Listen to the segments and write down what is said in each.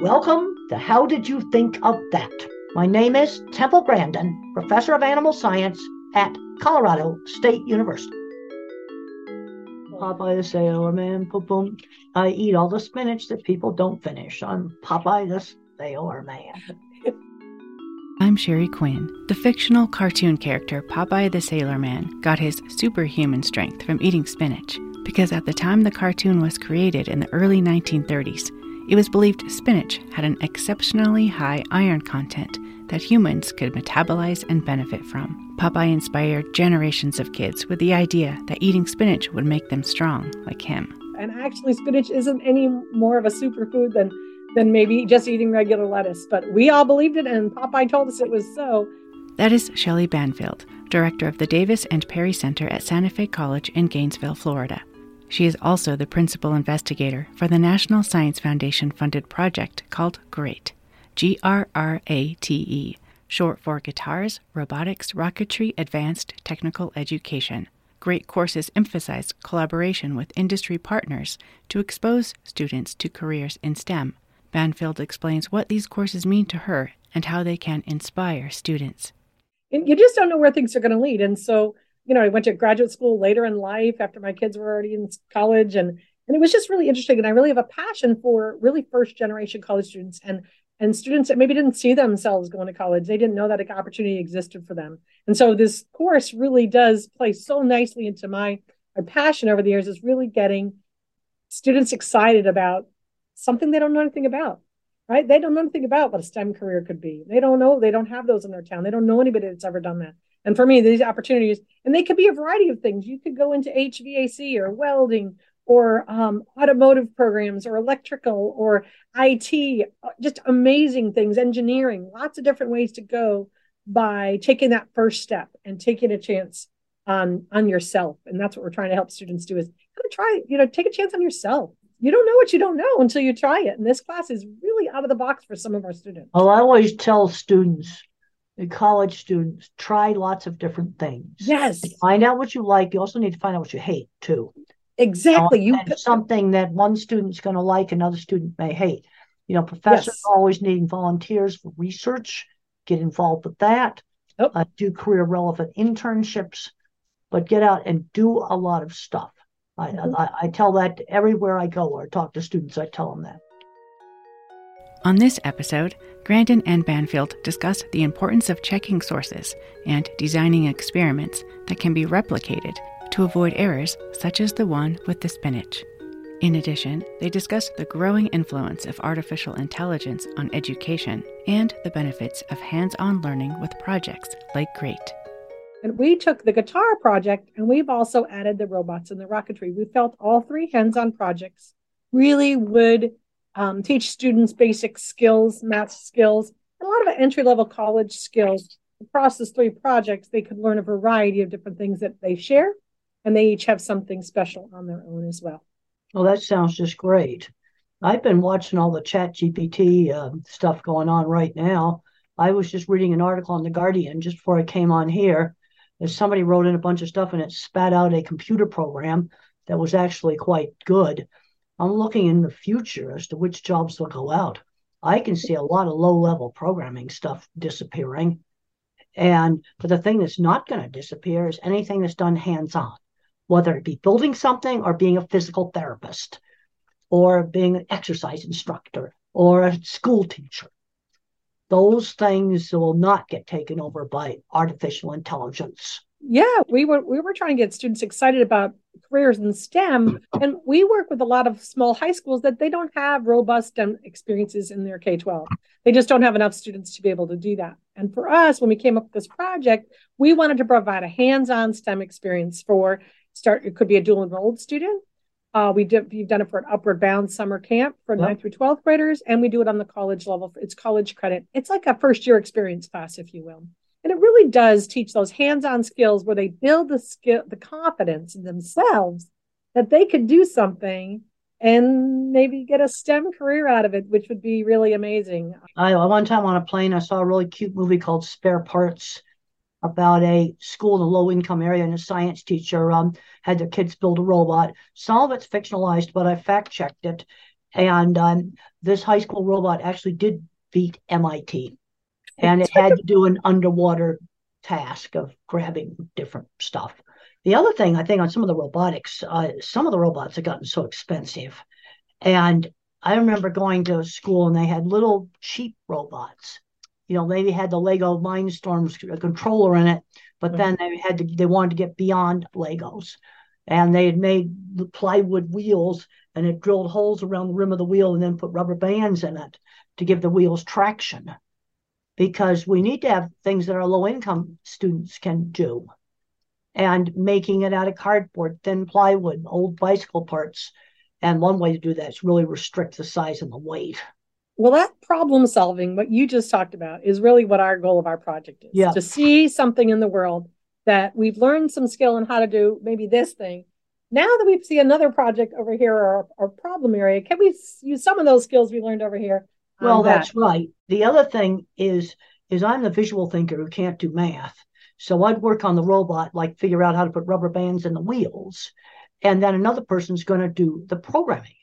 Welcome to How Did You Think of That? My name is Temple Grandin, Professor of Animal Science at Colorado State University. Popeye the Sailor Man, boom, boom. I eat all the spinach that people don't finish. I'm Popeye the Sailor Man. I'm Sherry Quinn. The fictional cartoon character Popeye the Sailor Man got his superhuman strength from eating spinach because at the time the cartoon was created in the early 1930s, it was believed spinach had an exceptionally high iron content that humans could metabolize and benefit from. Popeye inspired generations of kids with the idea that eating spinach would make them strong, like him. And actually, spinach isn't any more of a superfood than than maybe just eating regular lettuce. But we all believed it, and Popeye told us it was so. That is Shellie Banfield, director of the Davis and Perry Center at Santa Fe College in Gainesville, Florida. She is also the principal investigator for the National Science Foundation funded project called GRRATE, G R R A T E, short for Guitars, Robotics, Rocketry, Advanced Technical Education. GRRATE courses emphasize collaboration with industry partners to expose students to careers in STEM. Banfield explains what these courses mean to her and how they can inspire students. You just don't know where things are going to lead. And so you know, I went to graduate school later in life after my kids were already in college and and it was just really interesting and I really have a passion for really first generation college students and and students that maybe didn't see themselves going to college. They didn't know that an opportunity existed for them. And so this course really does play so nicely into my my passion over the years is really getting students excited about something they don't know anything about right? They don't know anything about what a STEM career could be. They don't know, they don't have those in their town. They don't know anybody that's ever done that. And for me, these opportunities, and they could be a variety of things. You could go into HVAC or welding or um, automotive programs or electrical or IT, just amazing things, engineering, lots of different ways to go by taking that first step and taking a chance on on yourself. And that's what we're trying to help students do is try, you know, take a chance on yourself. You don't know what you don't know until you try it. And this class is really out of the box for some of our students. Well, I always tell students college students try lots of different things. Yes. Find out what you like. You also need to find out what you hate too. Exactly. You, know, something that one student's going to like, another student may hate. You know, professors yes. always needing volunteers for research. Get involved with that. Yep. Uh, do career relevant internships, but get out and do a lot of stuff. I, mm-hmm. I, I tell that everywhere I go or talk to students. I tell them that. On this episode, Grandin and Banfield discuss the importance of checking sources and designing experiments that can be replicated to avoid errors such as the one with the spinach. In addition, they discuss the growing influence of artificial intelligence on education and the benefits of hands on learning with projects like GRRATE. And we took the guitar project and we've also added the robots and the rocketry. We felt all three hands on projects really would um, teach students basic skills, math skills, and a lot of entry level college skills. Across these three projects, they could learn a variety of different things that they share, and they each have something special on their own as well. Well, that sounds just great. I've been watching all the Chat GPT uh, stuff going on right now. I was just reading an article on The Guardian just before I came on here. Somebody wrote in a bunch of stuff and it spat out a computer program that was actually quite good. I'm looking in the future as to which jobs will go out. I can see a lot of low level programming stuff disappearing. And but the thing that's not going to disappear is anything that's done hands on, whether it be building something or being a physical therapist or being an exercise instructor or a school teacher. Those things will not get taken over by artificial intelligence yeah we were we were trying to get students excited about careers in stem and we work with a lot of small high schools that they don't have robust stem experiences in their k-12 they just don't have enough students to be able to do that. And for us when we came up with this project we wanted to provide a hands-on stem experience for start it could be a dual enrolled student. Uh, we did we've done it for an upward bound summer camp for yep. 9th through 12th graders and we do it on the college level. It's college credit. It's like a first year experience class if you will and it really does teach those hands-on skills where they build the skill, the confidence in themselves that they could do something and maybe get a STEM career out of it, which would be really amazing. I one time on a plane, I saw a really cute movie called Spare Parts about a school in a low income area and a science teacher um, had their kids build a robot. Some of it's fictionalized, but I fact checked it. And um, this high school robot actually did beat MIT. And it had to do an underwater task of grabbing different stuff. The other thing I think on some of the robotics, uh, some of the robots have gotten so expensive. And I remember going to school and they had little cheap robots. You know, maybe had the Lego Mindstorms controller in it, but mm-hmm. then they had to, they wanted to get beyond Legos. And they had made the plywood wheels and it drilled holes around the rim of the wheel and then put rubber bands in it to give the wheels traction. Because we need to have things that our low income students can do and making it out of cardboard, thin plywood, old bicycle parts. And one way to do that is really restrict the size and the weight. Well, that problem solving, what you just talked about, is really what our goal of our project is yeah. to see something in the world that we've learned some skill in how to do maybe this thing. Now that we see another project over here or, or problem area, can we use some of those skills we learned over here? Well, that's right. The other thing is is I'm the visual thinker who can't do math. So I'd work on the robot, like figure out how to put rubber bands in the wheels. And then another person's going to do the programming.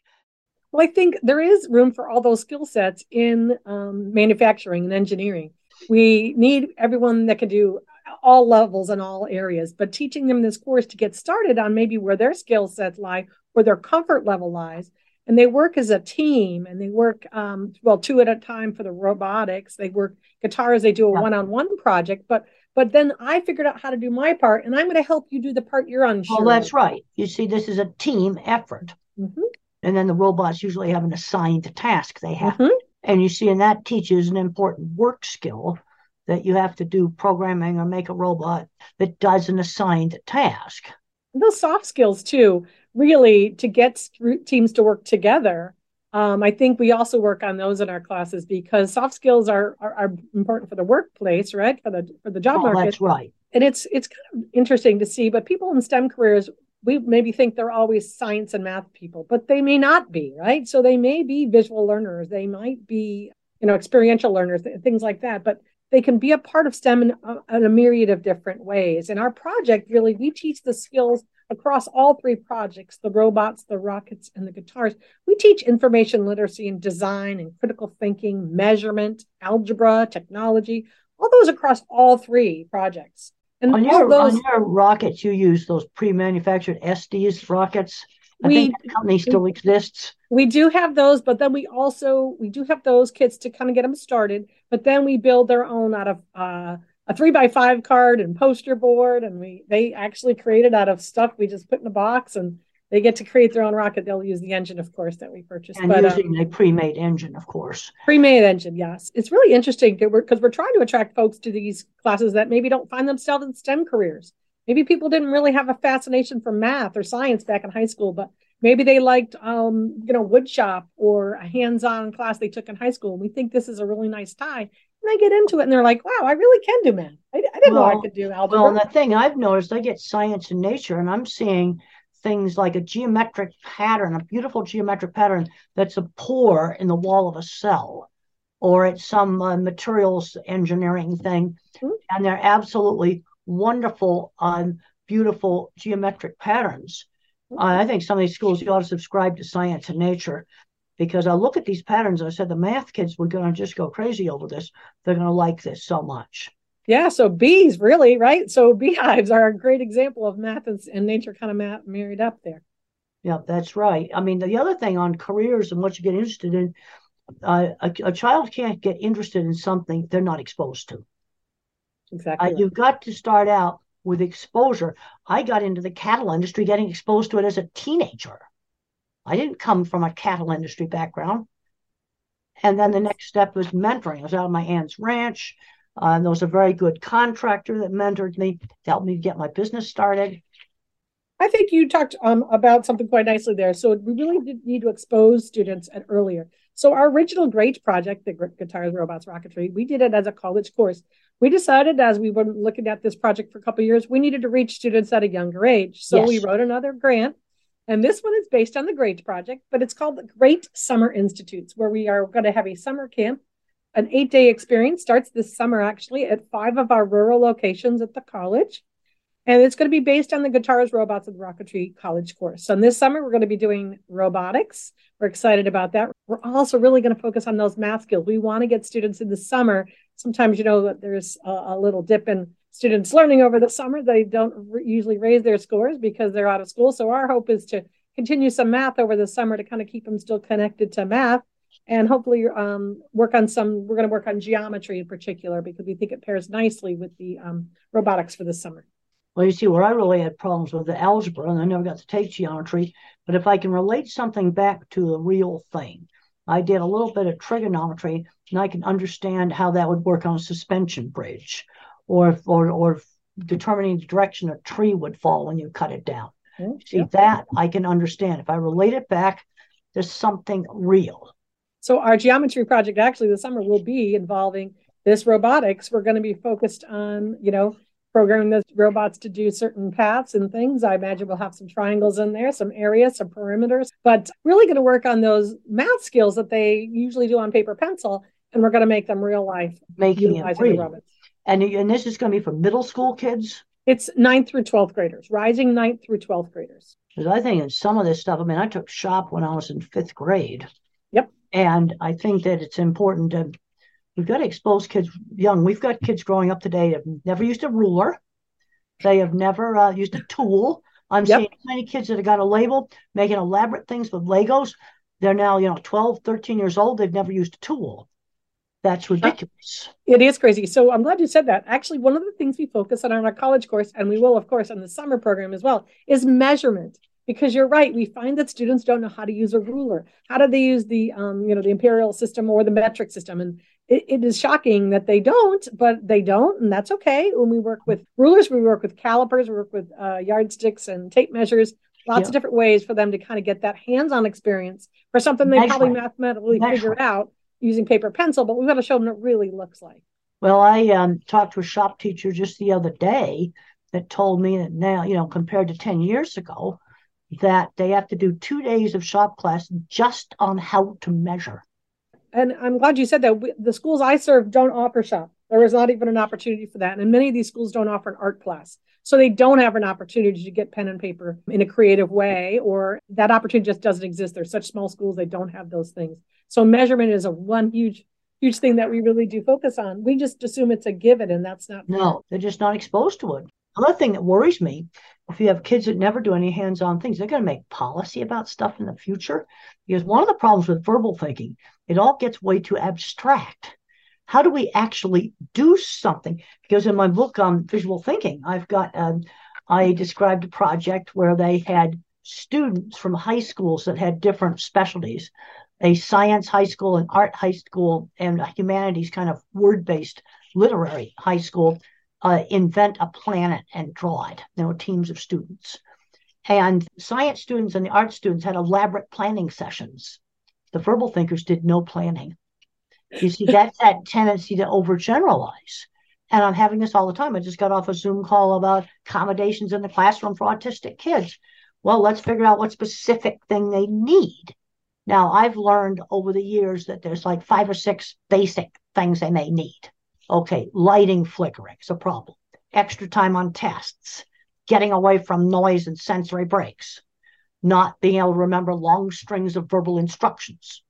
Well, I think there is room for all those skill sets in um, manufacturing and engineering. We need everyone that can do all levels and all areas, but teaching them this course to get started on maybe where their skill sets lie, where their comfort level lies. And they work as a team and they work, um, well, two at a time for the robotics. They work guitars, they do a one on one project, but but then I figured out how to do my part, and I'm going to help you do the part you're unsure. Well, that's right. You see, this is a team effort. Mm-hmm. And then the robots usually have an assigned task they have. Mm-hmm. And you see, and that teaches an important work skill that you have to do programming or make a robot that does an assigned task. Those soft skills, too, really to get teams to work together um, I think we also work on those in our classes because soft skills are, are, are important for the workplace, right? For the for the job oh, market. That's right. And it's it's kind of interesting to see. But people in STEM careers, we maybe think they're always science and math people, but they may not be, right? So they may be visual learners, they might be, you know, experiential learners, things like that. But they can be a part of STEM in in a myriad of different ways. And our project really, we teach the skills across all three projects the robots, the rockets, and the guitars. We teach information literacy and design and critical thinking, measurement, algebra, technology, all those across all three projects. And on your, those, on your rockets, you use those pre manufactured Estes rockets. I we, think the company still exists. We do have those, but then we also we do have those kits to kind of get them started. But then we build their own out of uh, a three by five card and poster board, and we they actually created out of stuff we just put in a box, and they get to create their own rocket. They'll use the engine, of course, that we purchased, and but, using um, a pre-made engine, of course. Pre-made engine, yes. It's really interesting because we're, we're trying to attract folks to these classes that maybe don't find themselves in STEM careers. Maybe people didn't really have a fascination for math or science back in high school, but maybe they liked um, you know woodshop or a hands-on class they took in high school and we think this is a really nice tie and they get into it and they're like, wow, I really can do math. I, I didn't well, know I could do algebra. Well, and the thing I've noticed, I get science and nature and I'm seeing things like a geometric pattern, a beautiful geometric pattern that's a pore in the wall of a cell, or it's some uh, materials engineering thing. Mm-hmm. And they're absolutely wonderful, um, beautiful geometric patterns. Uh, I think some of these schools you ought to subscribe to science and nature because I look at these patterns I said the math kids were going to just go crazy over this. They're going to like this so much. Yeah, so bees really, right? So beehives are a great example of math and, and nature kind of math married up there. Yeah, that's right. I mean, the other thing on careers and what you get interested in, uh, a, a, child can't get interested in something they're not exposed to. Exactly. Uh. You've got to start out with exposure. I got into the cattle industry getting exposed to it as a teenager. I didn't come from a cattle industry background. And then the next step was mentoring. I was out of my aunt's ranch. Uh, there was a very good contractor that mentored me, helped me get my business started. I think you talked um, about something quite nicely there. So we really did need to expose students at earlier. So our original GRRATE project, the Guitars, Robots, Rocketry, we did it as a college course. We decided as we were looking at this project for a couple years, we needed to reach students at a younger age. So yes. we wrote another grant and this one is based on the GRRATE project, but it's called the GRRATE Summer Institutes, where we are going to have a summer camp. An eight day experience starts this summer, actually, at five of our rural locations at the college. And it's going to be based on the Guitars, Robots, and Rocketry College course. So this summer, we're going to be doing robotics. We're excited about that. We're also really going to focus on those math skills. We want to get students in the summer. Sometimes, you know, there's a, a little dip in students learning over the summer. They don't usually raise their scores because they're out of school. So our hope is to continue some math over the summer to kind of keep them still connected to math and hopefully um, work on some we're going to work on geometry in particular because we think it pairs nicely with the um, robotics for the summer well, you see, where I really had problems with the algebra, and I never got to take geometry. But if I can relate something back to the real thing, I did a little bit of trigonometry, and I can understand how that would work on a suspension bridge, or or or determining the direction a tree would fall when you cut it down. Mm-hmm. See that I can understand. If I relate it back to something real. So our geometry project actually this summer will be involving this robotics. We're going to be focused on, you know, programming those robots to do certain paths and things. I imagine we'll have some triangles in there, some areas, some perimeters, but really going to work on those math skills that they usually do on paper pencil, and we're going to make them real life, making it real. And and this is going to be for middle school kids. It's ninth through twelfth graders, rising ninth through twelfth graders. Because I think in some of this stuff, I mean, I took shop when I was in fifth grade. Yep. And I think that it's important to We've got to expose kids young. We've got kids growing up today that have never used a ruler. They have never uh, used a tool. I'm yep. seeing many kids that have got a label making elaborate things with Legos. They're now, you know, 12, 13 years old. They've never used a tool. That's ridiculous. It is crazy. So I'm glad you said that. Actually, one of the things we focus on in our college course, and we will, of course, in the summer program as well, is measurement because you're right we find that students don't know how to use a ruler how do they use the um, you know the imperial system or the metric system and it, it is shocking that they don't but they don't and that's okay when we work with rulers we work with calipers we work with uh, yardsticks and tape measures lots yeah. of different ways for them to kind of get that hands-on experience for something they probably mathematically figured out using paper pencil but we've got to show them what it really looks like well i um, talked to a shop teacher just the other day that told me that now you know compared to 10 years ago that they have to do two days of shop class just on how to measure. And I'm glad you said that. We, the schools I serve don't offer shop. There is not even an opportunity for that. And many of these schools don't offer an art class. So they don't have an opportunity to get pen and paper in a creative way, or that opportunity just doesn't exist. They're such small schools, they don't have those things. So measurement is a one huge, huge thing that we really do focus on. We just assume it's a given, and that's not. No, they're just not exposed to it. Another thing that worries me, if you have kids that never do any hands-on things, they're going to make policy about stuff in the future. Because one of the problems with verbal thinking, it all gets way too abstract. How do we actually do something? Because in my book on visual thinking, I've got um, I described a project where they had students from high schools that had different specialties, a science high school, an art high school, and a humanities kind of word-based literary high school uh, invent a planet and draw it. There were teams of students. And science students and the art students had elaborate planning sessions. The verbal thinkers did no planning. You see, that's that tendency to overgeneralize. And I'm having this all the time. I just got off a Zoom call about accommodations in the classroom for autistic kids. Well, let's figure out what specific thing they need. Now, I've learned over the years that there's like five or six basic things they may need. Okay, lighting flickering is a problem. Extra time on tests, getting away from noise and sensory breaks, not being able to remember long strings of verbal instructions.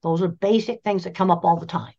Those are basic things that come up all the time.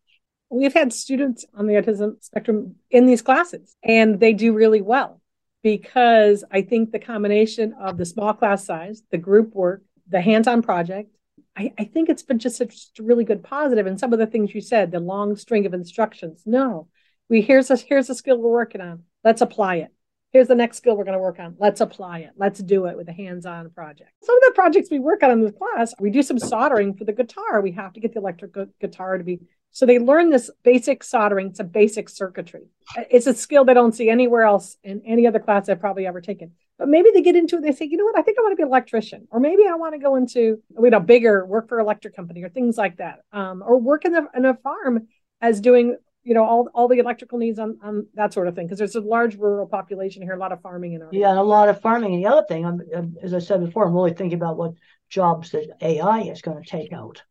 We've had students on the autism spectrum in these classes, and they do really well because I think the combination of the small class size, the group work, the hands on project, I, I think it's been just a, just a really good positive. And some of the things you said, the long string of instructions. No, we here's a here's a skill we're working on. Let's apply it. Here's the next skill we're going to work on. Let's apply it. Let's do it with a hands-on project. Some of the projects we work on in this class, we do some soldering for the guitar. We have to get the electric gu- guitar to be so they learn this basic soldering. It's a basic circuitry. It's a skill they don't see anywhere else in any other class I've probably ever taken. But maybe they get into it. They say, you know what? I think I want to be an electrician, or maybe I want to go into you know bigger work for electric company or things like that, um, or work in, the, in a farm as doing you know all, all the electrical needs on, on that sort of thing because there's a large rural population here a lot of farming in our yeah and a lot of farming and the other thing I'm, as i said before i'm really thinking about what jobs that ai is going to take out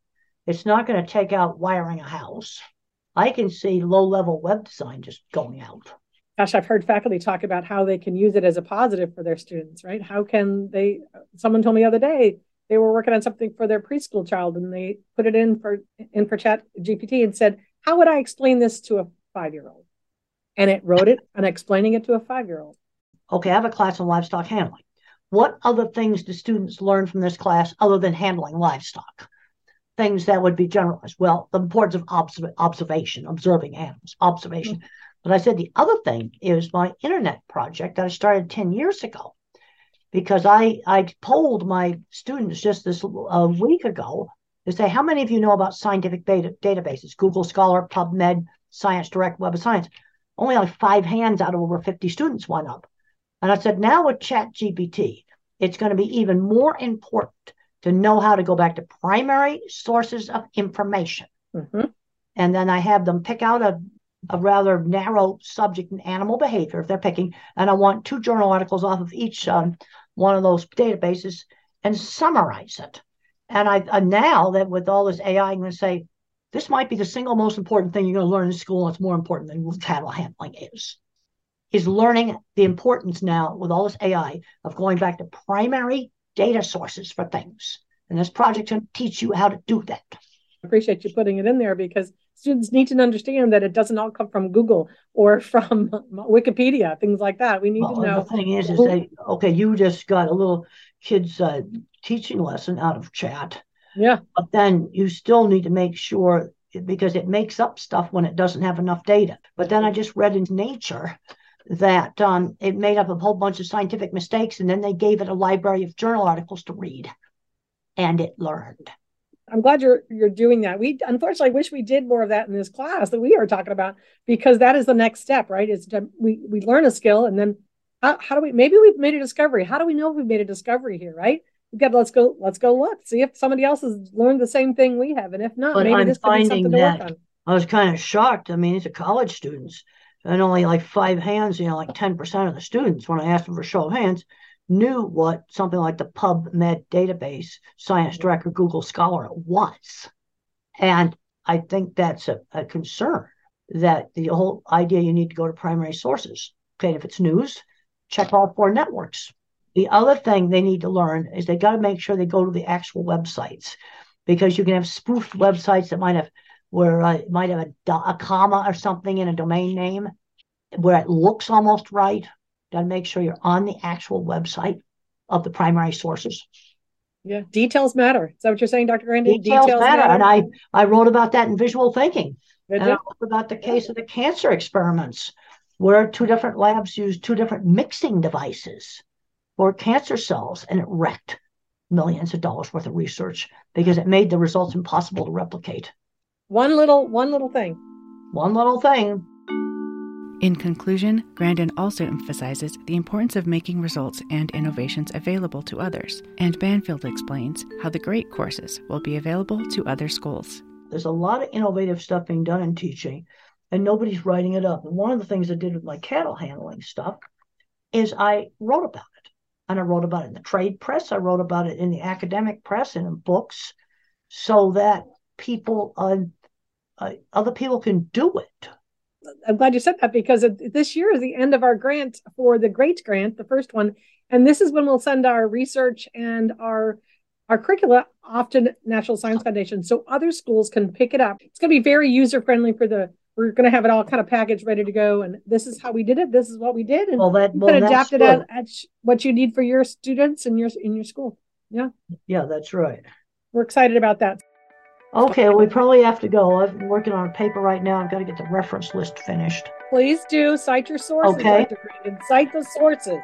it's not going to take out wiring a house i can see low level web design just going out gosh, I've heard faculty talk about how they can use it as a positive for their students, right? How can they? Someone told me the other day they were working on something for their preschool child and they put it in for in for chat GPT and said, How would I explain this to a five year old? And it wrote it and explaining it to a five year old. Okay, I have a class on livestock handling. What other things do students learn from this class other than handling livestock? Things that would be generalized. Well, the importance of observation, observing animals, observation. Mm-hmm. But I said the other thing is my internet project that I started 10 years ago because I, I polled my students just this a week ago to say, how many of you know about scientific data, databases, Google Scholar, PubMed, Science Direct, Web of Science? Only like five hands out of over 50 students went up. And I said, now with Chat GPT, it's going to be even more important to know how to go back to primary sources of information. Mm-hmm. And then I have them pick out a a rather narrow subject in animal behavior if they're picking, and I want two journal articles off of each um, one of those databases and summarize it. And I now that with all this AI, I'm going to say this might be the single most important thing you're going to learn in school. It's more important than cattle handling is. Is learning the importance now with all this AI of going back to primary data sources for things. And this project can teach you how to do that. I appreciate you putting it in there because students need to understand that it doesn't all come from Google or from Wikipedia, things like that. We need well, to know. The thing is, is they, okay, you just got a little kid's uh, teaching lesson out of chat. Yeah. But then you still need to make sure because it makes up stuff when it doesn't have enough data. But then I just read in Nature that um, it made up a whole bunch of scientific mistakes, and then they gave it a library of journal articles to read, and it learned. I'm glad you're you're doing that. We unfortunately wish we did more of that in this class that we are talking about because that is the next step, right? Is to, we we learn a skill and then how, how do we maybe we've made a discovery. How do we know we've made a discovery here, right? We've got to, let's go let's go look see if somebody else has learned the same thing we have, and if not, but maybe I'm this could be something to work on. I was kind of shocked. I mean, these are college students, and only like five hands, you know, like ten percent of the students when I asked them for show of hands knew what something like the PubMed database, Science Direct, or Google Scholar was. And I think that's a, a concern that the whole idea you need to go to primary sources. Okay, if it's news, check all four networks. The other thing they need to learn is they got to make sure they go to the actual websites because you can have spoofed websites that might have where uh, it might have a, a comma or something in a domain name where it looks almost right. Got to make sure you're on the actual website of the primary sources. Yeah, details matter. Is that what you're saying, Dr. Grandin? Details, details matter. matter. And I, I wrote about that in visual thinking. And? I wrote about the case of the cancer experiments, where two different labs used two different mixing devices for cancer cells, and it wrecked millions of dollars worth of research because it made the results impossible to replicate. One little, one little thing. One little thing. In conclusion, Grandin also emphasizes the importance of making results and innovations available to others, and Banfield explains how the GRRATE courses will be available to other schools. There's a lot of innovative stuff being done in teaching, and nobody's writing it up. And one of the things I did with my cattle handling stuff is I wrote about it. And I wrote about it in the trade press, I wrote about it in the academic press and in books so that people, uh, uh, other people can do it I'm glad you said that because this year is the end of our grant for the GRRATE grant, the first one, and this is when we'll send our research and our our curricula off to National Science Foundation so other schools can pick it up. It's going to be very user friendly for the. We're going to have it all kind of packaged, ready to go, and this is how we did it. This is what we did, and well, that, you can adapt it at, at what you need for your students in your in your school. Yeah, yeah, that's right. We're excited about that. Okay, we probably have to go. I'm working on a paper right now. I've got to get the reference list finished. Please do cite your sources. Okay. Dr. Cite the sources.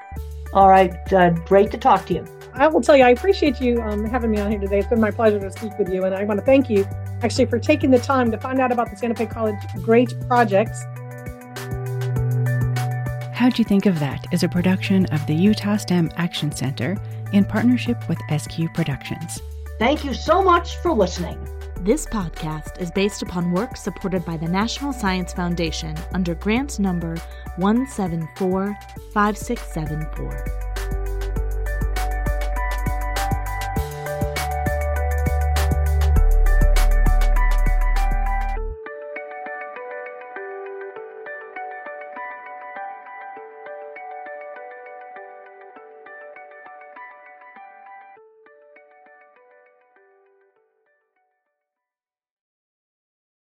All right. Uh, great to talk to you. I will tell you, I appreciate you um, having me on here today. It's been my pleasure to speak with you. And I want to thank you actually for taking the time to find out about the Santa Fe College GRRATE projects. How'd You Think of That is a production of the Utah STEM Action Center in partnership with SQ Productions. Thank you so much for listening. This podcast is based upon work supported by the National Science Foundation under grant number 1745674.